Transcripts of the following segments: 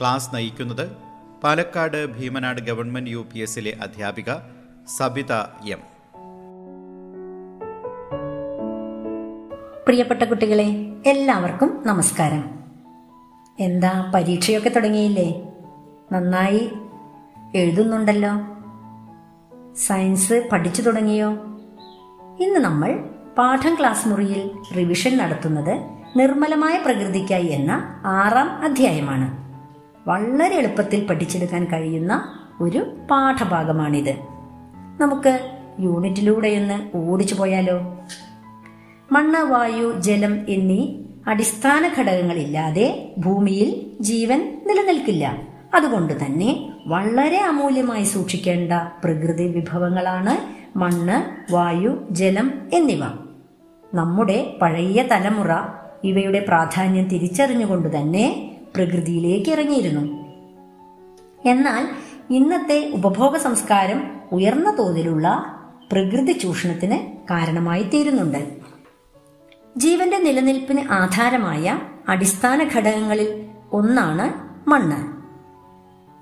Class നയിക്കുന്നത് Palakkad Bhimanad government U P എസിലെ അധ്യാപിക സബിത എം. പ്രിയപ്പെട്ട കുട്ടികളെ എല്ലാവർക്കും നമസ്കാരം. എന്താ പരീക്ഷയൊക്കെ തുടങ്ങിയില്ലേ? നന്നായി എഴുതുന്നുണ്ടല്ലോ. സയൻസ് പഠിച്ചു തുടങ്ങിയോ? ഇന്ന് നമ്മൾ പാഠം ക്ലാസ് മുറിയിൽ റിവിഷൻ നടത്തുന്നത് നിർമ്മലമായ പ്രകൃതിക്കായി എന്ന ആറാം അധ്യായമാണ്. വളരെ എളുപ്പത്തിൽ പഠിച്ചെടുക്കാൻ കഴിയുന്ന ഒരു പാഠഭാഗമാണിത്. നമുക്ക് യൂണിറ്റിലൂടെയൊന്ന് ഓടിച്ചു പോയാലോ? മണ്ണ് വായു ജലം എന്നീ അടിസ്ഥാന ഘടകങ്ങളില്ലാതെ ഭൂമിയിൽ ജീവൻ നിലനിൽക്കില്ല. അതുകൊണ്ട് തന്നെ വളരെ അമൂല്യമായി സൂക്ഷിക്കേണ്ട പ്രകൃതി വിഭവങ്ങളാണ് മണ്ണ് വായു ജലം എന്നിവ. നമ്മുടെ പഴയ തലമുറ ഇവയുടെ പ്രാധാന്യം തിരിച്ചറിഞ്ഞുകൊണ്ട് തന്നെ പ്രകൃതിയിലേക്ക് ഇറങ്ങിയിരുന്നു. എന്നാൽ ഇന്നത്തെ ഉപഭോഗ സംസ്കാരം ഉയർന്ന തോതിലുള്ള പ്രകൃതി ചൂഷണത്തിന് കാരണമായി തീരുന്നുണ്ട്. ജീവന്റെ നിലനിൽപ്പിന് ആധാരമായ അടിസ്ഥാന ഘടകങ്ങളിൽ ഒന്നാണ് മണ്ണ്.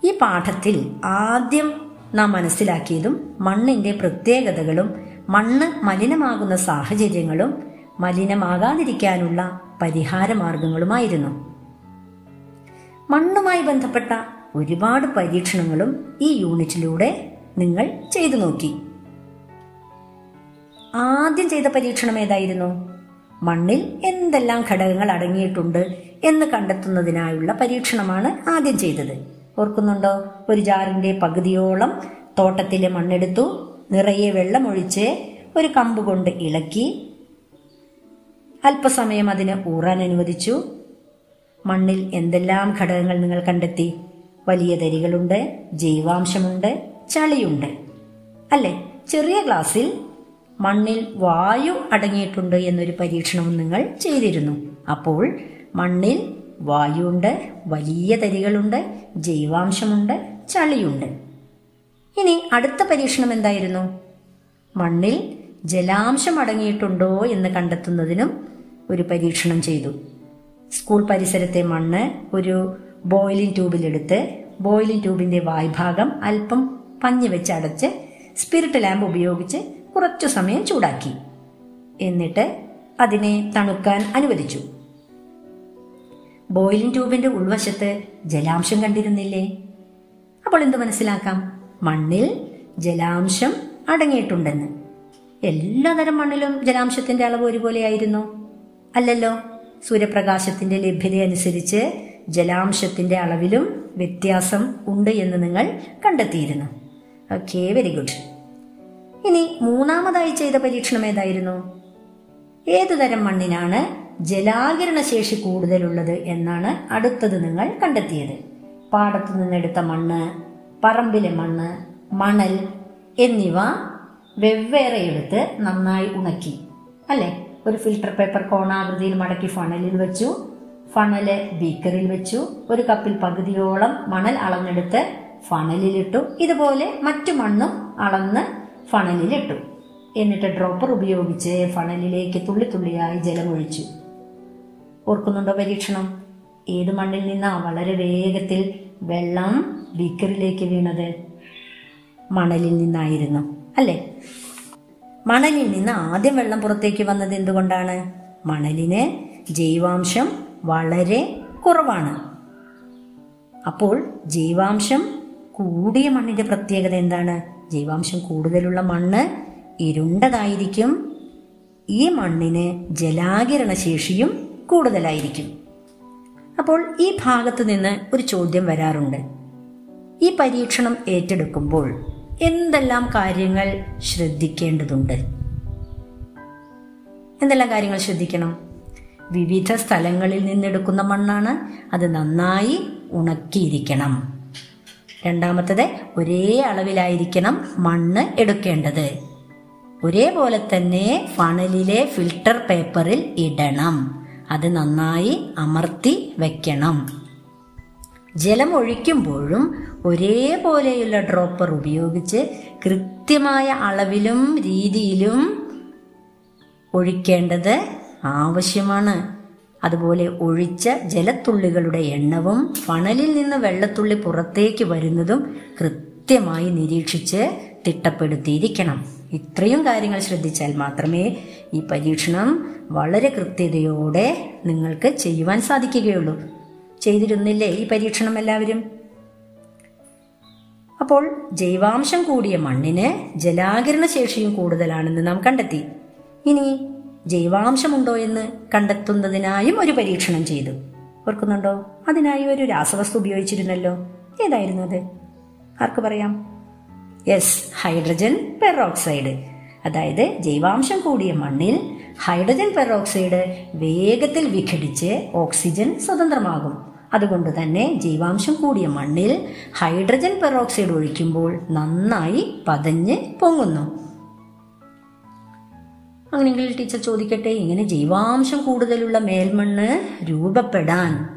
ഈ പാഠത്തിൽ ആദ്യം നാം മനസ്സിലാക്കിയതും മണ്ണിന്റെ പ്രത്യേകതകളും മണ്ണ് മലിനമാകുന്ന സാഹചര്യങ്ങളും മലിനമാകാതിരിക്കാനുള്ള പരിഹാര മാർഗങ്ങളുമായിരുന്നു മണ്ണുമായി ബന്ധപ്പെട്ട ഒരുപാട് പരീക്ഷണങ്ങളും ഈ യൂണിറ്റിലൂടെ നിങ്ങൾ ചെയ്തു നോക്കി. ആദ്യം ചെയ്ത പരീക്ഷണം ഏതായിരുന്നു? മണ്ണിൽ എന്തെല്ലാം ഘടകങ്ങൾ അടങ്ങിയിട്ടുണ്ട് എന്ന് കണ്ടെത്തുന്നതിനായുള്ള പരീക്ഷണമാണ് ആദ്യം ചെയ്തത്. ഓർക്കുന്നുണ്ടോ? ഒരു ജാറിന്റെ പകുതിയോളം തോട്ടത്തിലെ മണ്ണെടുത്തു നിറയെ വെള്ളമൊഴിച്ച് ഒരു കമ്പ് കൊണ്ട് ഇളക്കി അല്പസമയം അതിന് ഊറാൻ അനുവദിച്ചു. മണ്ണിൽ എന്തെല്ലാം ഘടകങ്ങൾ നിങ്ങൾ കണ്ടെത്തി? വലിയ തരികളുണ്ട് ജൈവാംശമുണ്ട് ചളിയുണ്ട്. അല്ലെ? ചെറിയ ക്ലാസ്സിൽ മണ്ണിൽ വായു അടങ്ങിയിട്ടുണ്ട് എന്നൊരു പരീക്ഷണവും നിങ്ങൾ ചെയ്തിരുന്നു. അപ്പോൾ മണ്ണിൽ വായുണ്ട് വലിയ തരികളുണ്ട് ജൈവാംശമുണ്ട് ചളിയുണ്ട്. ഇനി അടുത്ത പരീക്ഷണം എന്തായിരുന്നു? മണ്ണിൽ ജലാംശം അടങ്ങിയിട്ടുണ്ടോ എന്ന് കണ്ടെത്തുന്നതിനും ഒരു പരീക്ഷണം ചെയ്തു. സ്കൂൾ പരിസരത്തെ മണ്ണ് ഒരു ബോയിലിംഗ് ട്യൂബിലെടുത്ത് ബോയിലിംഗ് ട്യൂബിന്റെ വായ്ഭാഗം അല്പം പഞ്ഞി വെച്ച് അടച്ച് സ്പിരിറ്റ് ലാമ്പ് ഉപയോഗിച്ച് കുറച്ചു സമയം ചൂടാക്കി. എന്നിട്ട് അതിനെ തണുക്കാൻ അനുവദിച്ചു. ബോയിലിംഗ് ട്യൂബിന്റെ ഉൾവശത്ത് ജലാംശം കണ്ടിരുന്നില്ലേ? അപ്പോൾ എന്ത് മനസ്സിലാക്കാം? മണ്ണിൽ ജലാംശം അടങ്ങിയിട്ടുണ്ടെന്ന്. എല്ലാതരം മണ്ണിലും ജലാംശത്തിന്റെ അളവ് ഒരുപോലെയായിരുന്നു. അല്ലല്ലോ? സൂര്യപ്രകാശത്തിന്റെ ലഭ്യതയനുസരിച്ച് ജലാംശത്തിന്റെ അളവിലും വ്യത്യാസം ഉണ്ട് എന്ന് നിങ്ങൾ കണ്ടെത്തിയിരുന്നു. ഓക്കെ വെരി ഗുഡ് ഇനി മൂന്നാമതായി ചെയ്ത പരീക്ഷണം ഏതായിരുന്നു? ഏതു തരം മണ്ണിനാണ് ജലാകിരണ ശേഷി കൂടുതലുള്ളത് എന്നാണ് അടുത്തത് നിങ്ങൾ കണ്ടെത്തിയത്. പാടത്തു നിന്നെടുത്ത മണ്ണ് പറമ്പിലെ മണ്ണ് മണൽ എന്നിവ വെവ്വേറെ എടുത്ത് നന്നായി ഉണക്കി. അല്ലെ? ഒരു ഫിൽട്ടർ പേപ്പർ കോണാകൃതിയിൽ മടക്കി ഫണലിൽ വെച്ചു. ഫണൽ ബീക്കറിൽ വെച്ചു. ഒരു കപ്പിൽ പകുതിയോളം മണൽ അളന്നെടുത്ത് ഫണലിലിട്ടു ഇതുപോലെ മറ്റു മണ്ണും അളന്ന് ഫണലിലിട്ടു എന്നിട്ട് ഡ്രോപ്പർ ഉപയോഗിച്ച് ഫണലിലേക്ക് തുള്ളി തുള്ളിയായി ജലമൊഴിച്ചു ഓർക്കുന്നുണ്ടോ പരീക്ഷണം? ഏത് മണ്ണിൽ നിന്നാ വളരെ വേഗത്തിൽ വെള്ളം ബീക്കറിലേക്ക് വീണത്? മണലിൽ നിന്നായിരുന്നു. അല്ലേ? മണലിൽ നിന്ന് ആദ്യം വെള്ളം പുറത്തേക്ക് വന്നത് എന്തുകൊണ്ടാണ്? മണലിന് ജൈവാംശം വളരെ കുറവാണ്. അപ്പോൾ ജൈവാംശം കൂടിയ മണ്ണിന്റെ പ്രത്യേകത എന്താണ്? ജൈവാംശം കൂടുതലുള്ള മണ്ണ് ഇരുണ്ടതായിരിക്കും. ഈ മണ്ണിന് ജലാകിരണ ശേഷിയും കൂടുതലായിരിക്കും. അപ്പോൾ ഈ ഭാഗത്ത് നിന്ന് ഒരു ചോദ്യം വരാറുണ്ട്. ഈ പരീക്ഷണം ഏറ്റെടുക്കുമ്പോൾ എന്തെല്ലാം കാര്യങ്ങൾ ശ്രദ്ധിക്കേണ്ടതുണ്ട്? എന്തെല്ലാം കാര്യങ്ങൾ ശ്രദ്ധിക്കണം? വിവിധ സ്ഥലങ്ങളിൽ നിന്നെടുക്കുന്ന മണ്ണാണ് അത് നന്നായി ഉണക്കിയിരിക്കണം. രണ്ടാമത്തത് ഒരേ അളവിലായിരിക്കണം മണ്ണ് എടുക്കേണ്ടത്. ഒരേപോലെ തന്നെ ഫണലിലെ ഫിൽട്ടർ പേപ്പറിൽ ഇടണം. അത് നന്നായി അമർത്തി വെക്കണം. ജലം ഒഴിക്കുമ്പോഴും ഒരേപോലെയുള്ള ഡ്രോപ്പർ ഉപയോഗിച്ച് കൃത്യമായ അളവിലും രീതിയിലും ഒഴിക്കേണ്ടത് ആവശ്യമാണ്. അതുപോലെ ഒഴിച്ച ജലത്തുള്ളികളുടെ എണ്ണവും ഫണലിൽ നിന്ന് വെള്ളത്തുള്ളി പുറത്തേക്ക് വരുന്നതും കൃത്യമായി നിരീക്ഷിച്ച് തിട്ടപ്പെടുത്തിയിരിക്കണം. ഇത്രയും കാര്യങ്ങൾ ശ്രദ്ധിച്ചാൽ മാത്രമേ ഈ പരീക്ഷണം വളരെ കൃത്യതയോടെ നിങ്ങൾക്ക് ചെയ്യുവാൻ സാധിക്കുകയുള്ളൂ. ചെയ്തിരുന്നില്ലേ ഈ പരീക്ഷണം എല്ലാവരും? അപ്പോൾ ജൈവാംശം കൂടിയ മണ്ണിന് ജലാകിരണ ശേഷിയും കൂടുതലാണെന്ന് നാം കണ്ടെത്തി. ഇനി ജൈവാംശമുണ്ടോ എന്ന് കണ്ടെത്തുന്നതിനായും ഒരു പരീക്ഷണം ചെയ്തു. ഓർക്കുന്നുണ്ടോ? അതിനായി ഒരു രാസവസ്തു ഉപയോഗിച്ചിരുന്നല്ലോ. ഏതായിരുന്നു അത്? ആർക്ക് പറയാം? Yes hydrogen peroxide. അതായത് ജൈവാംശം കൂടിയ മണ്ണിൽ ഹൈഡ്രജൻ പെറോക്സൈഡ് വേഗത്തിൽ വിഘടിച്ച് ഓക്സിജൻ സ്വതന്ത്രമാകും. അതുകൊണ്ട് തന്നെ ജീവാംശം കൂടിയ മണ്ണിൽ ഹൈഡ്രജൻ പെറോക്സൈഡ് ഒഴിക്കുമ്പോൾ നന്നായി പതഞ്ഞ് പൊങ്ങുന്നു. അങ്ങനെയെങ്കിൽ ടീച്ചർ ചോദിക്കട്ടെ ഇങ്ങനെ ജൈവാംശം കൂടുതലുള്ള മേൽമണ്ണ് രൂപപ്പെടാൻ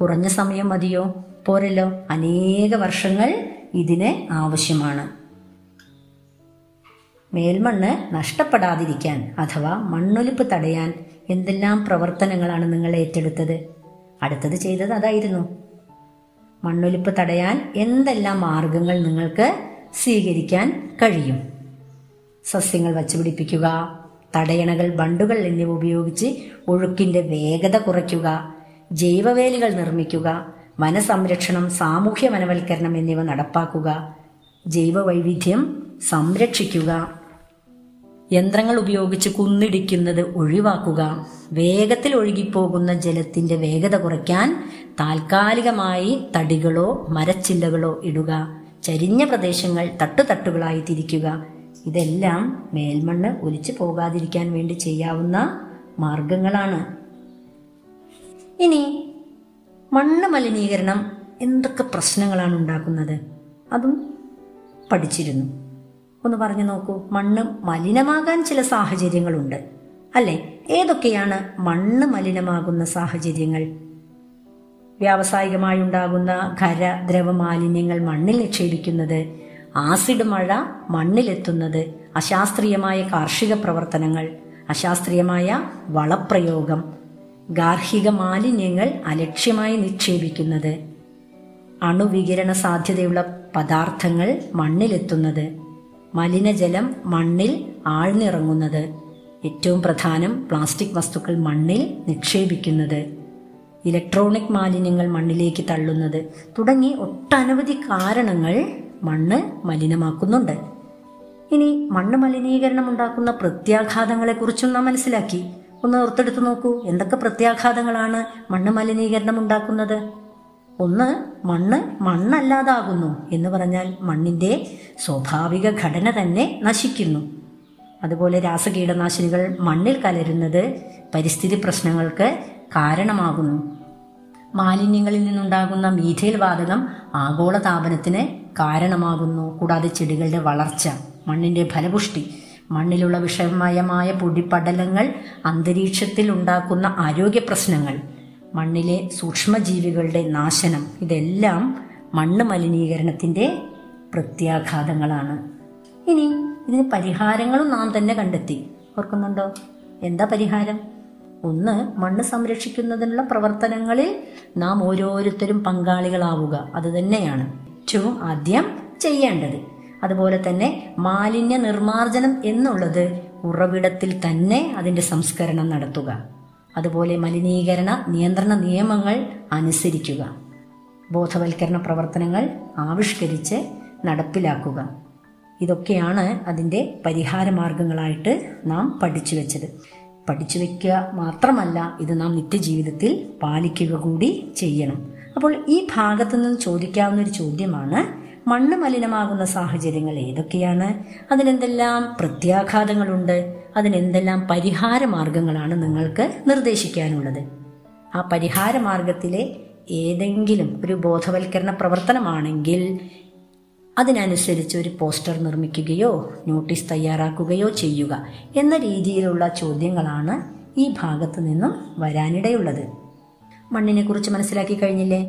കുറഞ്ഞ സമയം മതിയോ? പോരല്ലോ അനേക വർഷങ്ങൾ ഇതിന് ആവശ്യമാണ്. മേൽമണ്ണ് നഷ്ടപ്പെടാതിരിക്കാൻ അഥവാ മണ്ണൊലിപ്പ് തടയാൻ എന്തെല്ലാം പ്രവർത്തനങ്ങളാണ് നിങ്ങൾ ഏറ്റെടുത്തത്? അടുത്തത് ചെയ്തത് അതായിരുന്നു. മണ്ണൊലിപ്പ് തടയാൻ എന്തെല്ലാം മാർഗങ്ങൾ നിങ്ങൾക്ക് സ്വീകരിക്കാൻ കഴിയും? സസ്യങ്ങൾ വച്ചുപിടിപ്പിക്കുക തടയണകൾ ബണ്ടുകൾ എന്നിവ ഉപയോഗിച്ച് ഒഴുക്കിന്റെ വേഗത കുറയ്ക്കുക ജൈവവേലികൾ നിർമ്മിക്കുക വനസംരക്ഷണം സാമൂഹ്യ വനവൽക്കരണം എന്നിവ നടപ്പാക്കുക ജൈവവൈവിധ്യം സംരക്ഷിക്കുക. യന്ത്രങ്ങൾ ഉപയോഗിച്ച് കുന്നിടിക്കുന്നത് ഒഴിവാക്കുക. വേഗത്തിൽ ഒഴുകിപ്പോകുന്ന ജലത്തിന്റെ വേഗത കുറയ്ക്കാൻ താൽക്കാലികമായി തടികളോ മരച്ചില്ലകളോ ഇടുക. ചരിഞ്ഞ പ്രദേശങ്ങൾ തട്ടുതട്ടുകളായി തിരിക്കുക. ഇതെല്ലാം മേൽമണ്ണ് ഒലിച്ചു പോകാതിരിക്കാൻ വേണ്ടി ചെയ്യാവുന്ന മാർഗങ്ങളാണ്. ഇനി മണ്ണ് മലിനീകരണം എന്തൊക്കെ പ്രശ്നങ്ങളാണ് ഉണ്ടാക്കുന്നത്? അതും പഠിച്ചിരുന്നു. ഒന്ന് പറഞ്ഞു നോക്കൂ. മണ്ണ് മലിനമാകാൻ ചില സാഹചര്യങ്ങളുണ്ട്. അല്ലെ? ഏതൊക്കെയാണ് മണ്ണ് മലിനമാകുന്ന സാഹചര്യങ്ങൾ? വ്യാവസായികമായി ഉണ്ടാകുന്ന ഖര ദ്രവ മാലിന്യങ്ങൾ മണ്ണിൽ നിക്ഷേപിക്കുന്നത് ആസിഡ് മഴ മണ്ണിലെത്തുന്നത് അശാസ്ത്രീയമായ കാർഷിക പ്രവർത്തനങ്ങൾ അശാസ്ത്രീയമായ വളപ്രയോഗം ഗാർഹിക മാലിന്യങ്ങൾ അലക്ഷ്യമായി നിക്ഷേപിക്കുന്നത് അണുവികിരണ സാധ്യതയുള്ള പദാർത്ഥങ്ങൾ മണ്ണിലെത്തുന്നത് മലിനജലം മണ്ണിൽ ആഴ്ന്നിറങ്ങുന്നത്. ഏറ്റവും പ്രധാനം പ്ലാസ്റ്റിക് വസ്തുക്കൾ മണ്ണിൽ നിക്ഷേപിക്കുന്നത്. ഇലക്ട്രോണിക് മാലിന്യങ്ങൾ മണ്ണിലേക്ക് തള്ളുന്നത്. തുടങ്ങി ഒട്ടനവധി കാരണങ്ങൾ മണ്ണ് മലിനമാക്കുന്നുണ്ട്. ഇനി മണ്ണ് മലിനീകരണം ഉണ്ടാക്കുന്ന പ്രത്യാഘാതങ്ങളെക്കുറിച്ചും നാം മനസ്സിലാക്കി. ഒന്ന് ഓർത്തെടുത്ത് നോക്കൂ. എന്തൊക്കെ പ്രത്യാഘാതങ്ങളാണ് മണ്ണ് മലിനീകരണം ഉണ്ടാക്കുന്നത്? ഒന്ന് മണ്ണ് മണ്ണല്ലാതാകുന്നു എന്ന് പറഞ്ഞാൽ മണ്ണിന്റെ സ്വാഭാവിക ഘടന തന്നെ നശിക്കുന്നു. അതുപോലെ രാസകീടനാശിനികൾ മണ്ണിൽ കലരുന്നത് പരിസ്ഥിതി പ്രശ്നങ്ങൾക്ക് കാരണമാകുന്നു. മാലിന്യങ്ങളിൽ നിന്നുണ്ടാകുന്ന മീഥേൽ വാതകം ആഗോള താപനത്തിന് കാരണമാകുന്നു കൂടാതെ ചെടികളുടെ വളർച്ച മണ്ണിന്റെ ഫലപുഷ്ടി മണ്ണിലുള്ള വിഷമയമായ പൊടിപടലങ്ങൾ അന്തരീക്ഷത്തിൽ ഉണ്ടാക്കുന്ന ആരോഗ്യ പ്രശ്നങ്ങൾ മണ്ണിലെ സൂക്ഷ്മജീവികളുടെ നാശനം ഇതെല്ലാം മണ്ണ് മലിനീകരണത്തിന്റെ പ്രത്യാഘാതങ്ങളാണ്. ഇനി ഇതിന് പരിഹാരങ്ങളും നാം തന്നെ കണ്ടെത്തി. ഓർക്കുന്നുണ്ടോ? എന്താ പരിഹാരം? ഒന്ന് മണ്ണ് സംരക്ഷിക്കുന്നതിനുള്ള പ്രവർത്തനങ്ങളിൽ നാം ഓരോരുത്തരും പങ്കാളികളാവുക. അത് തന്നെയാണ് ഏറ്റവും ആദ്യം ചെയ്യേണ്ടത്. അതുപോലെ തന്നെ മാലിന്യ നിർമാർജനം എന്നുള്ളത് ഉറവിടത്തിൽ തന്നെ അതിന്റെ സംസ്കരണം നടത്തുക. അതുപോലെ മലിനീകരണ നിയന്ത്രണ നിയമങ്ങൾ അനുസരിക്കുക. ബോധവൽക്കരണ പ്രവർത്തനങ്ങൾ ആവിഷ്കരിച്ച് നടപ്പിലാക്കുക. ഇതൊക്കെയാണ് അതിന്റെ പരിഹാര മാർഗങ്ങളായിട്ട് നാം പഠിച്ചു വെച്ചത്. പഠിച്ചു വെക്കുക മാത്രമല്ല ഇത് നാം നിത്യജീവിതത്തിൽ പാലിക്കുക കൂടി ചെയ്യണം. അപ്പോൾ ഈ ഭാഗത്തു നിന്ന് ചോദിക്കാവുന്ന ഒരു ചോദ്യമാണ് മണ്ണ് മലിനമാകുന്ന സാഹചര്യങ്ങൾ ഏതൊക്കെയാണ്? അതിനെന്തെല്ലാം പ്രത്യാഘാതങ്ങളുണ്ട്? അതിനെന്തെല്ലാം പരിഹാര മാർഗങ്ങളാണ് നിങ്ങൾക്ക് നിർദ്ദേശിക്കാനുള്ളത്? ആ പരിഹാര മാർഗത്തിലെ ഏതെങ്കിലും ഒരു ബോധവൽക്കരണ പ്രവർത്തനമാണെങ്കിൽ അതിനനുസരിച്ച് ഒരു പോസ്റ്റർ നിർമ്മിക്കുകയോ നോട്ടീസ് തയ്യാറാക്കുകയോ ചെയ്യുക എന്ന രീതിയിലുള്ള ചോദ്യങ്ങളാണ് ഈ ഭാഗത്തു നിന്നും വരാനിടയുള്ളത്. മണ്ണിനെക്കുറിച്ച് മനസ്സിലാക്കി കഴിഞ്ഞില്ലേ?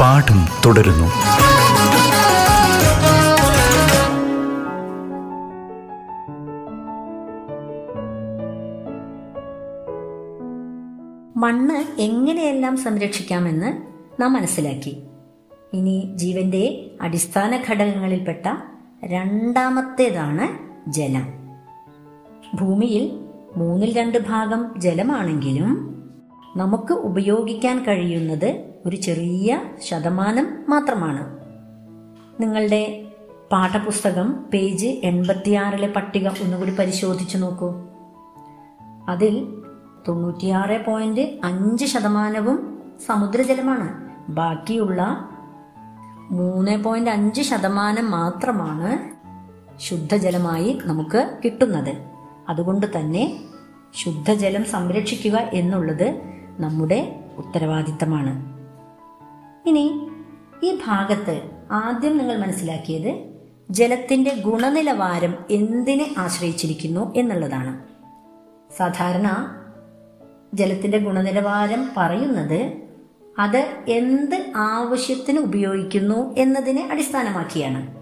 പാഠം തുടരുന്നു. മണ്ണ് എങ്ങനെയെല്ലാം സംരക്ഷിക്കാമെന്ന് നാം മനസ്സിലാക്കി. ഇനി ജീവന്റെ അടിസ്ഥാന ഘടകങ്ങളിൽപ്പെട്ട രണ്ടാമത്തേതാണ് ജലം. ഭൂമിയിൽ മൂന്നിൽ രണ്ട് ഭാഗം ജലമാണെങ്കിലും നമുക്ക് ഉപയോഗിക്കാൻ കഴിയുന്നത് ഒരു ചെറിയ ശതമാനം മാത്രമാണ്. നിങ്ങളുടെ പാഠപുസ്തകം പേജ് എൺപത്തിയാറിലെ പട്ടിക ഒന്നുകൂടി പരിശോധിച്ചു നോക്കൂ. അതിൽ തൊണ്ണൂറ്റിയാറ് പോയിന്റ് അഞ്ച് ശതമാനവും സമുദ്രജലമാണ്. ബാക്കിയുള്ള മൂന്ന് പോയിന്റ് അഞ്ച് ശതമാനം മാത്രമാണ് ശുദ്ധജലമായി നമുക്ക് കിട്ടുന്നത്. അതുകൊണ്ട് തന്നെ ശുദ്ധജലം സംരക്ഷിക്കുക എന്നുള്ളത് നമ്മുടെ ഉത്തരവാദിത്തമാണ്. ഇനി ഈ ഭാഗത്ത് ആദ്യം നിങ്ങൾ മനസ്സിലാക്കിയത് ജലത്തിന്റെ ഗുണനിലവാരം എന്തിനെ ആശ്രയിച്ചിരിക്കുന്നു എന്നുള്ളതാണ്. സാധാരണ ജലത്തിന്റെ ഗുണനിലവാരം പറയുന്നത് അത് എന്ത് ആവശ്യത്തിന് ഉപയോഗിക്കുന്നു എന്നതിനെ അടിസ്ഥാനമാക്കിയാണ്.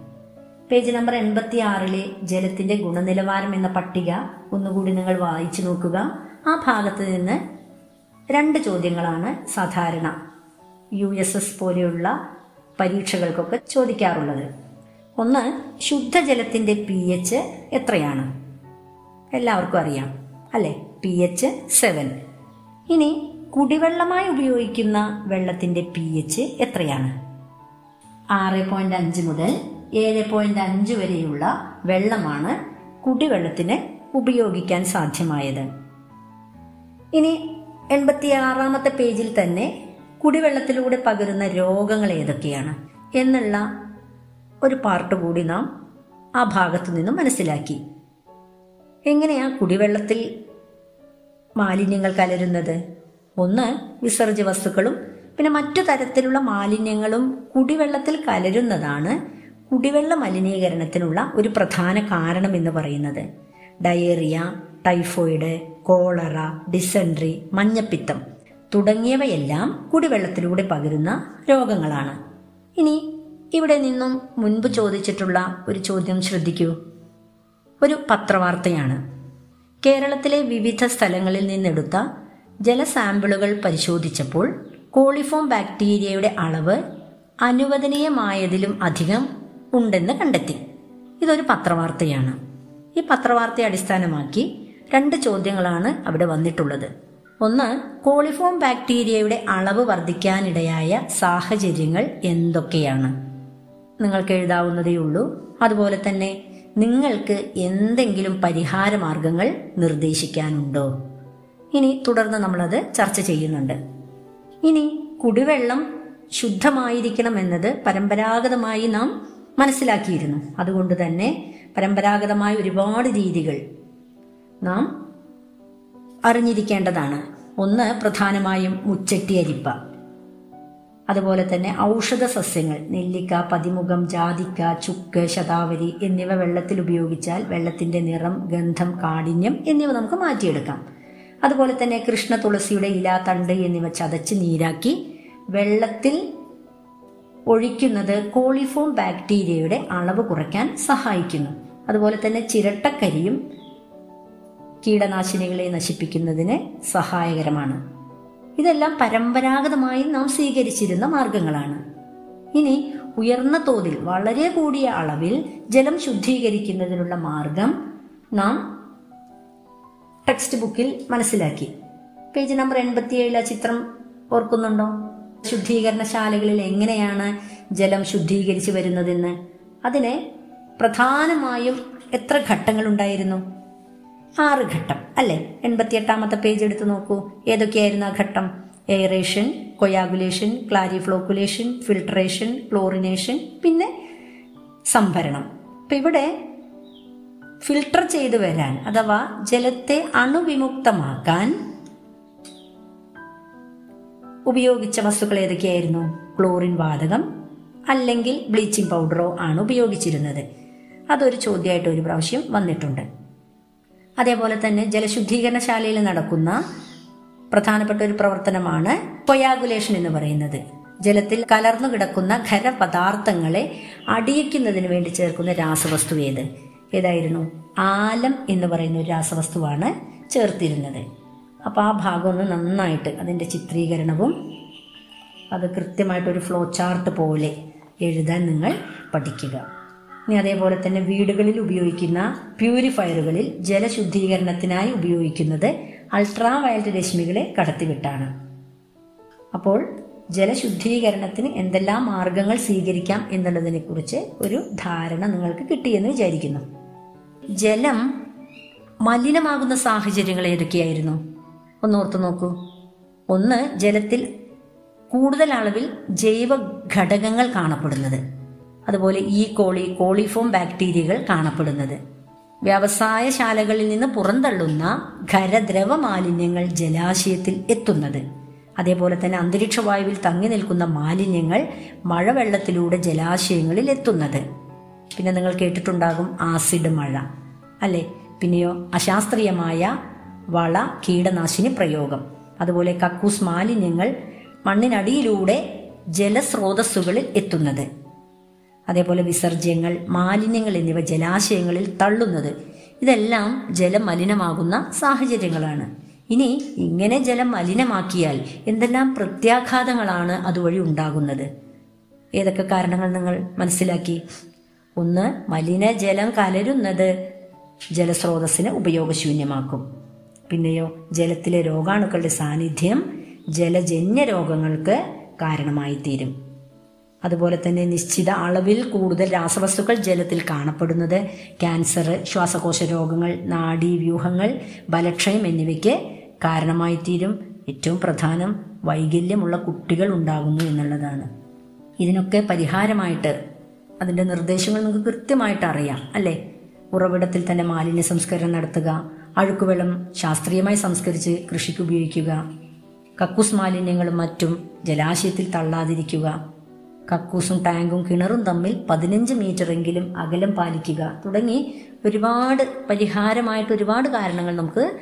പേജ് നമ്പർ എൺപത്തി ആറിലെ ജലത്തിന്റെ ഗുണനിലവാരം എന്ന പട്ടിക ഒന്നുകൂടി നിങ്ങൾ വായിച്ചു നോക്കുക. ആ ഭാഗത്ത് നിന്ന് രണ്ട് ചോദ്യങ്ങളാണ് സാധാരണ യു എസ് എസ് പോലെയുള്ള പരീക്ഷകൾക്കൊക്കെ ചോദിക്കാറുള്ളത്. ഒന്ന് ശുദ്ധജലത്തിന്റെ പി എച്ച് എത്രയാണ്? എല്ലാവർക്കും അറിയാം അല്ലെ? പി എച്ച് സെവൻ ഇനി കുടിവെള്ളമായി ഉപയോഗിക്കുന്ന വെള്ളത്തിന്റെ പി എച്ച് എത്രയാണ്? ആറ് പോയിന്റ് അഞ്ച് മുതൽ ഏഴ് പോയിന്റ് അഞ്ച് വരെയുള്ള വെള്ളമാണ് കുടിവെള്ളത്തിന് ഉപയോഗിക്കാൻ സാധ്യമായത്. ഇനി എൺപത്തി ആറാമത്തെ പേജിൽ തന്നെ കുടിവെള്ളത്തിലൂടെ പകരുന്ന രോഗങ്ങൾ ഏതൊക്കെയാണ് എന്നുള്ള ഒരു പാർട്ട് കൂടി നാം ആ ഭാഗത്തു നിന്നും മനസ്സിലാക്കി. എങ്ങനെയാ കുടിവെള്ളത്തിൽ മാലിന്യങ്ങൾ കലരുന്നത്? ഒന്ന് വിസർജ്യ വസ്തുക്കളും പിന്നെ മറ്റു തരത്തിലുള്ള മാലിന്യങ്ങളും കുടിവെള്ളത്തിൽ കലരുന്നതാണ് കുടിവെള്ള മലിനീകരണത്തിനുള്ള ഒരു പ്രധാന കാരണം എന്ന് പറയുന്നത്. ഡയേറിയ ടൈഫോയിഡ് കോളറ ഡിസെൻട്രി മഞ്ഞപ്പിത്തം. തുടങ്ങിയവയെല്ലാം കുടിവെള്ളത്തിലൂടെ പകരുന്ന രോഗങ്ങളാണ്. ഇനി ഇവിടെ നിന്നും മുൻപ് ചോദിച്ചിട്ടുള്ള ഒരു ചോദ്യം ശ്രദ്ധിക്കൂ. ഒരു പത്രവാർത്തയാണ്. കേരളത്തിലെ വിവിധ സ്ഥലങ്ങളിൽ നിന്നെടുത്ത ജലസാമ്പിളുകൾ പരിശോധിച്ചപ്പോൾ കോളിഫോം ബാക്ടീരിയയുടെ അളവ് അനുവദനീയമായതിലും അധികം ഉണ്ടെന്ന് കണ്ടെത്തി. ഇതൊരു പത്രവാർത്തയാണ്. ഈ പത്രവാർത്തയെ അടിസ്ഥാനമാക്കി രണ്ട് ചോദ്യങ്ങളാണ് അവിടെ വന്നിട്ടുള്ളത്. ഒന്ന് കോളിഫോം ബാക്ടീരിയയുടെ അളവ് വർദ്ധിക്കാനിടയായ സാഹചര്യങ്ങൾ എന്തൊക്കെയാണ്? നിങ്ങൾക്ക് എഴുതാവുന്നതേ ഉള്ളൂ. അതുപോലെ തന്നെ നിങ്ങൾക്ക് എന്തെങ്കിലും പരിഹാര മാർഗങ്ങൾ നിർദ്ദേശിക്കാനുണ്ടോ? ഇനി തുടർന്ന് നമ്മളത് ചർച്ച ചെയ്യുന്നുണ്ട്. ഇനി കുടിവെള്ളം ശുദ്ധമായിരിക്കണം എന്നത് പരമ്പരാഗതമായി നാം മനസ്സിലാക്കിയിരുന്നു. അതുകൊണ്ട് തന്നെ പരമ്പരാഗതമായ ഒരുപാട് രീതികൾ നാം അറിഞ്ഞിരിക്കേണ്ടതാണ്. ഒന്ന് പ്രധാനമായും മുച്ചട്ടി അരിപ്പ അതുപോലെ തന്നെ ഔഷധ സസ്യങ്ങൾ നെല്ലിക്ക പതിമുഖം ജാതിക്ക ചുക്ക് ശതാവരി എന്നിവ വെള്ളത്തിൽ ഉപയോഗിച്ചാൽ വെള്ളത്തിന്റെ നിറം ഗന്ധം കാഠിന്യം എന്നിവ നമുക്ക് മാറ്റിയെടുക്കാം. അതുപോലെ തന്നെ കൃഷ്ണ തുളസിയുടെ ഇല തണ്ട് എന്നിവ ചതച്ച് നീരാക്കി വെള്ളത്തിൽ ഒഴിക്കുന്നത് കോളിഫോം ബാക്ടീരിയയുടെ അളവ് കുറയ്ക്കാൻ സഹായിക്കുന്നു. അതുപോലെ തന്നെ ചിരട്ടക്കരിയും കീടനാശിനികളെ നശിപ്പിക്കുന്നതിന് സഹായകരമാണ്. ഇതെല്ലാം പരമ്പരാഗതമായി നാം സ്വീകരിച്ചിരുന്ന മാർഗങ്ങളാണ്. ഇനി ഉയർന്ന തോതിൽ വളരെ കൂടിയ അളവിൽ ജലം ശുദ്ധീകരിക്കുന്നതിനുള്ള മാർഗം നാം ടെക്സ്റ്റ് ബുക്കിൽ മനസ്സിലാക്കി. പേജ് നമ്പർ എൺപത്തിയേഴിൽ ആ ചിത്രം ഓർക്കുന്നുണ്ടോ? ശുദ്ധീകരണശാലകളിൽ എങ്ങനെയാണ് ജലം ശുദ്ധീകരിച്ചു വരുന്നതെന്ന്? അതിന് പ്രധാനമായും എത്ര ഘട്ടങ്ങളുണ്ടായിരുന്നു? ആറ് ഘട്ടം അല്ലേ? എൺപത്തിയെട്ടാമത്തെ പേജ് എടുത്ത് നോക്കൂ. ഏതൊക്കെയായിരുന്നു ആ ഘട്ടം? Aeration coagulation clariflocculation filtration chlorination പിന്നെ സംഭരണം. അപ്പം ഇവിടെ ഫിൽട്ടർ ചെയ്തു വരാൻ അഥവാ ജലത്തെ അണുവിമുക്തമാക്കാൻ ഉപയോഗിച്ച വസ്തുക്കൾ ഏതൊക്കെയായിരുന്നു? ക്ലോറിൻ വാതകം അല്ലെങ്കിൽ ബ്ലീച്ചിങ് പൗഡറോ ആണ് ഉപയോഗിച്ചിരുന്നത്. അതൊരു ചോദ്യമായിട്ട് ഒരു പ്രാവശ്യം വന്നിട്ടുണ്ട്. അതേപോലെ തന്നെ ജലശുദ്ധീകരണശാലയിൽ നടക്കുന്ന പ്രധാനപ്പെട്ട ഒരു പ്രവർത്തനമാണ് കൊയാഗുലേഷൻ എന്ന് പറയുന്നത്. ജലത്തിൽ കലർന്നു കിടക്കുന്ന ഖരപദാർത്ഥങ്ങളെ അടിയിക്കുന്നതിന് വേണ്ടി ചേർക്കുന്ന രാസവസ്തു ഏത്? ഏതായിരുന്നു? ആലം എന്ന് പറയുന്ന ഒരു രാസവസ്തുവാണ് ചേർത്തിരുന്നത്. അപ്പോൾ ആ ഭാഗം ഒന്ന് നന്നായിട്ട് അതിന്റെ ചിത്രീകരണവും അത് കൃത്യമായിട്ടൊരു ഫ്ലോ ചാർട്ട് പോലെ എഴുതാൻ നിങ്ങൾ പഠിക്കുക. ഇനി അതേപോലെ തന്നെ വീടുകളിൽ ഉപയോഗിക്കുന്ന പ്യൂരിഫയറുകളിൽ ജലശുദ്ധീകരണത്തിനായി ഉപയോഗിക്കുന്നത് അൾട്രാ വയലറ്റ് രശ്മികളെ കടത്തിവിട്ടാണ്. അപ്പോൾ ജലശുദ്ധീകരണത്തിന് എന്തെല്ലാം മാർഗങ്ങൾ സ്വീകരിക്കാം എന്നുള്ളതിനെ കുറിച്ച് ഒരു ധാരണ നിങ്ങൾക്ക് കിട്ടിയെന്ന് വിചാരിക്കുന്നു. ജലം മലിനമാകുന്ന സാഹചര്യങ്ങൾ ഏതൊക്കെയായിരുന്നു? ഒന്ന് ഓർത്തു നോക്കൂ. ഒന്ന് ജലത്തിൽ കൂടുതൽ അളവിൽ ജൈവ ഘടകങ്ങൾ കാണപ്പെടുന്നത്. അതുപോലെ ഈ കോളി കോളിഫോം ബാക്ടീരിയകൾ കാണപ്പെടുന്നത്. വ്യവസായശാലകളിൽ നിന്ന് പുറന്തള്ളുന്ന ഖരദ്രവ മാലിന്യങ്ങൾ ജലാശയത്തിൽ എത്തുന്നത്. അതേപോലെ തന്നെ അന്തരീക്ഷ വായുവിൽ തങ്ങി നിൽക്കുന്ന മാലിന്യങ്ങൾ മഴവെള്ളത്തിലൂടെ ജലാശയങ്ങളിൽ എത്തുന്നത്. പിന്നെ നിങ്ങൾ കേട്ടിട്ടുണ്ടാകും ആസിഡ് മഴ അല്ലെ? പിന്നെയോ അശാസ്ത്രീയമായ വള കീടനാശിനി പ്രയോഗം. അതുപോലെ കക്കൂസ് മാലിന്യങ്ങൾ മണ്ണിനടിയിലൂടെ ജലസ്രോതസ്സുകളിൽ എത്തുന്നത്. അതേപോലെ വിസർജ്യങ്ങൾ മാലിന്യങ്ങൾ എന്നിവ ജലാശയങ്ങളിൽ തള്ളുന്നത്. ഇതെല്ലാം ജലം മലിനമാകുന്ന സാഹചര്യങ്ങളാണ്. ഇനി ഇങ്ങനെ ജലം മലിനമാക്കിയാൽ എന്തെല്ലാം പ്രത്യാഘാതങ്ങളാണ് അതുവഴി ഉണ്ടാകുന്നത്? ഏതൊക്കെ കാരണങ്ങൾ നിങ്ങൾ മനസ്സിലാക്കി? ഒന്ന് മലിനജലം കലരുന്നത് ജലസ്രോതസ്സിനെ ഉപയോഗശൂന്യമാക്കും. പിന്നെയോ ജലത്തിലെ രോഗാണുക്കളുടെ സാന്നിധ്യം ജലജന്യ രോഗങ്ങൾക്ക് കാരണമായി തീരും അതുപോലെ തന്നെ നിശ്ചിത അളവിൽ കൂടുതൽ രാസവസ്തുക്കൾ ജലത്തിൽ കാണപ്പെടുന്നത്. ക്യാൻസർ ശ്വാസകോശ രോഗങ്ങൾ നാഡീവ്യൂഹങ്ങൾ ബലക്ഷയം എന്നിവയ്ക്ക് കാരണമായി തീരും ഏറ്റവും പ്രധാനം വൈകല്യമുള്ള കുട്ടികൾ ഉണ്ടാകുന്നു എന്നുള്ളതാണ്. ഇതിനൊക്കെ പരിഹാരമായിട്ട് അതിന്റെ നിർദ്ദേശങ്ങൾ നിങ്ങൾക്ക് കൃത്യമായിട്ട് അറിയാം അല്ലേ? ഉറവിടത്തിൽ തന്നെ മാലിന്യ സംസ്കരണം നടത്തുക അഴുക്കുവെള്ളം ശാസ്ത്രീയമായി സംസ്കരിച്ച് കൃഷിക്ക് ഉപയോഗിക്കുക കക്കൂസ് മാലിന്യങ്ങളും മറ്റും ജലാശയത്തിൽ തള്ളാതിരിക്കുക കക്കൂസും ടാങ്കും കിണറും തമ്മിൽ പതിനഞ്ച് മീറ്ററെങ്കിലും അകലം പാലിക്കുക. തുടങ്ങി ഒരുപാട് പരിഹാരമായിട്ട് ഒരുപാട് കാരണങ്ങൾ നമുക്ക്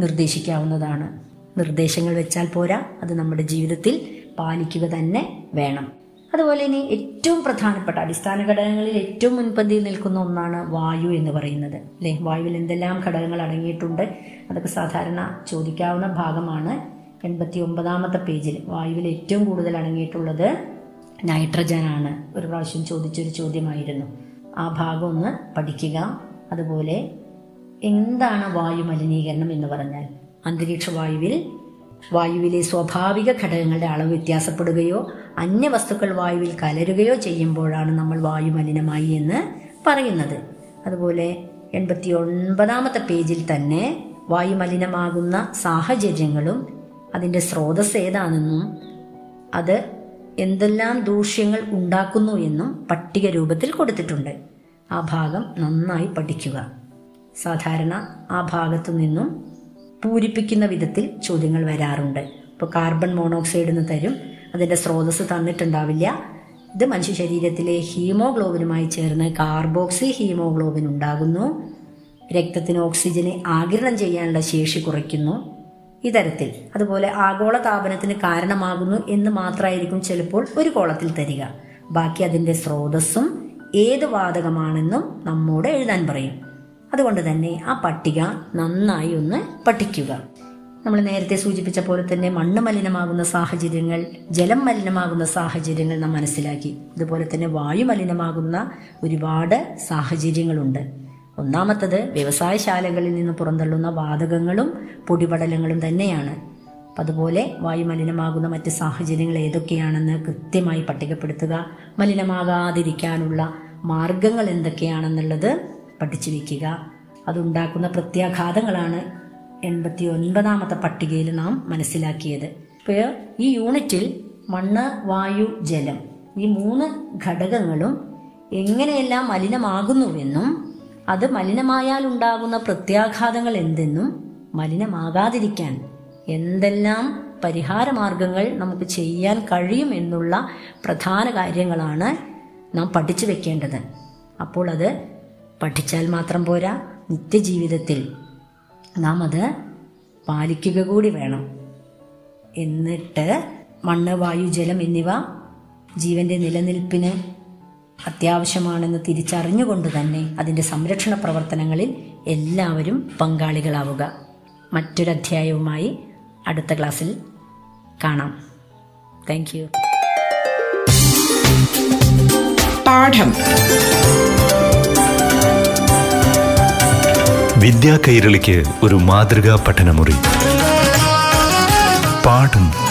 നിർദ്ദേശിക്കാവുന്നതാണ്. നിർദ്ദേശങ്ങൾ വെച്ചാൽ പോരാ. അത് നമ്മുടെ ജീവിതത്തിൽ പാലിക്കുക തന്നെ വേണം. അതുപോലെ ഇനി ഏറ്റവും പ്രധാനപ്പെട്ട അടിസ്ഥാന ഘടകങ്ങളിൽ ഏറ്റവും മുൻപന്തിയിൽ നിൽക്കുന്ന ഒന്നാണ് വായു എന്ന് പറയുന്നത് അല്ലേ? വായുവിൽ എന്തെല്ലാം ഘടകങ്ങൾ അടങ്ങിയിട്ടുണ്ട്? അതൊക്കെ സാധാരണ ചോദിക്കാവുന്ന ഭാഗമാണ്. എൺപത്തി ഒമ്പതാമത്തെ പേജിൽ വായുവിൽ ഏറ്റവും കൂടുതൽ അടങ്ങിയിട്ടുള്ളത് നൈട്രജൻ ആണ് ഒരു പ്രാവശ്യം ചോദിച്ചൊരു ചോദ്യമായിരുന്നു. ആ ഭാഗം ഒന്ന് പഠിക്കുക അതുപോലെ എന്താണ് വായു മലിനീകരണം എന്ന് പറഞ്ഞാൽ? അന്തരീക്ഷ വായുവിൽ വായുവിലെ സ്വാഭാവിക ഘടകങ്ങളുടെ അളവ് വ്യത്യാസപ്പെടുകയോ അന്യവസ്തുക്കൾ വായുവിൽ കലരുകയോ ചെയ്യുമ്പോഴാണ് നമ്മൾ വായു മലിനമായി എന്ന് പറയുന്നത്. അതുപോലെ എൺപത്തി ഒൻപതാമത്തെ പേജിൽ തന്നെ വായു മലിനമാകുന്ന സാഹചര്യങ്ങളും അതിന്റെ സ്രോതസ് ഏതാണെന്നും അത് എന്തെല്ലാം ദൂഷ്യങ്ങൾ ഉണ്ടാക്കുന്നു എന്നും പട്ടിക രൂപത്തിൽ കൊടുത്തിട്ടുണ്ട്. ആ ഭാഗം നന്നായി പഠിക്കുക. സാധാരണ ആ ഭാഗത്തു നിന്നും പൂരിപ്പിക്കുന്ന വിധത്തിൽ ചോദ്യങ്ങൾ വരാറുണ്ട്. ഇപ്പോൾ കാർബൺ മോണോക്സൈഡ് എന്ന് തരും. അതിന്റെ സ്രോതസ് തന്നിട്ടുണ്ടാവില്ല. ഇത് മനുഷ്യ ശരീരത്തിലെ ഹീമോഗ്ലോബിനുമായി ചേർന്ന് കാർബോക്സി ഹീമോഗ്ലോബിൻ ഉണ്ടാകുന്നു. രക്തത്തിന് ഓക്സിജനെ ആഗിരണം ചെയ്യാനുള്ള ശേഷി കുറയ്ക്കുന്നു. ഇത്തരത്തിൽ അതുപോലെ ആഗോള താപനത്തിന് കാരണമാകുന്നു എന്ന് മാത്രമായിരിക്കും ചിലപ്പോൾ ഒരു കോളത്തിൽ തരിക. ബാക്കി അതിന്റെ സ്രോതസ്സും ഏത് വാതകമാണെന്നും നമ്മോട് എഴുതാൻ പറയും. അതുകൊണ്ട് തന്നെ ആ പട്ടിക നന്നായി ഒന്ന് പഠിക്കുക. നമ്മൾ നേരത്തെ സൂചിപ്പിച്ച പോലെ തന്നെ മണ്ണ് മലിനമാകുന്ന സാഹചര്യങ്ങൾ ജലം മലിനമാകുന്ന സാഹചര്യങ്ങൾ നാം മനസ്സിലാക്കി. അതുപോലെ തന്നെ വായു മലിനമാകുന്ന ഒരുപാട് സാഹചര്യങ്ങളുണ്ട്. ഒന്നാമത്തത് വ്യവസായശാലകളിൽ നിന്ന് പുറന്തള്ളുന്ന വാതകങ്ങളും പൊടിപടലങ്ങളും തന്നെയാണ്. അതുപോലെ വായുമലിനമാകുന്ന മറ്റ് സാഹചര്യങ്ങൾ ഏതൊക്കെയാണെന്ന് കൃത്യമായി പട്ടികപ്പെടുത്തുക മലിനമാകാതിരിക്കാനുള്ള മാർഗങ്ങൾ എന്തൊക്കെയാണെന്നുള്ളത് പഠിച്ചു വയ്ക്കുക അതുണ്ടാക്കുന്ന പ്രത്യാഘാതങ്ങളാണ് എൺപത്തി ഒൻപതാമത്തെ പട്ടികയിൽ നാം മനസ്സിലാക്കിയത്. ഇപ്പോൾ ഈ യൂണിറ്റിൽ മണ്ണ് വായു ജലം ഈ മൂന്ന് ഘടകങ്ങളും എങ്ങനെയെല്ലാം മലിനമാകുന്നുവെന്നും അത് മലിനമായാൽ ഉണ്ടാകുന്ന പ്രത്യാഘാതങ്ങൾ എന്തെന്നും മലിനമാകാതിരിക്കാൻ എന്തെല്ലാം പരിഹാരമാർഗങ്ങൾ നമുക്ക് ചെയ്യാൻ കഴിയും എന്നുള്ള പ്രധാന കാര്യങ്ങളാണ് നാം പഠിച്ചു വെക്കേണ്ടത്. അപ്പോൾ അത് പഠിച്ചാൽ മാത്രം പോരാ നിത്യജീവിതത്തിൽ നാം അത് പാലിക്കുക കൂടി വേണം. എന്നിട്ട് മണ്ണ് വായു ജലം എന്നിവ ജീവന്റെ നിലനിൽപ്പിന് അത്യാവശ്യമാണെന്ന് തിരിച്ചറിഞ്ഞുകൊണ്ട് തന്നെ അതിന്റെ സംരക്ഷണ പ്രവർത്തനങ്ങളിൽ എല്ലാവരും പങ്കാളികളാവുക. മറ്റൊരധ്യായവുമായി അടുത്ത ക്ലാസ്സിൽ കാണാം. താങ്ക് യു പാഠം. വിദ്യാ കൈരളിക്ക് ഒരു മാതൃകാ പഠനമുറി. പാഠം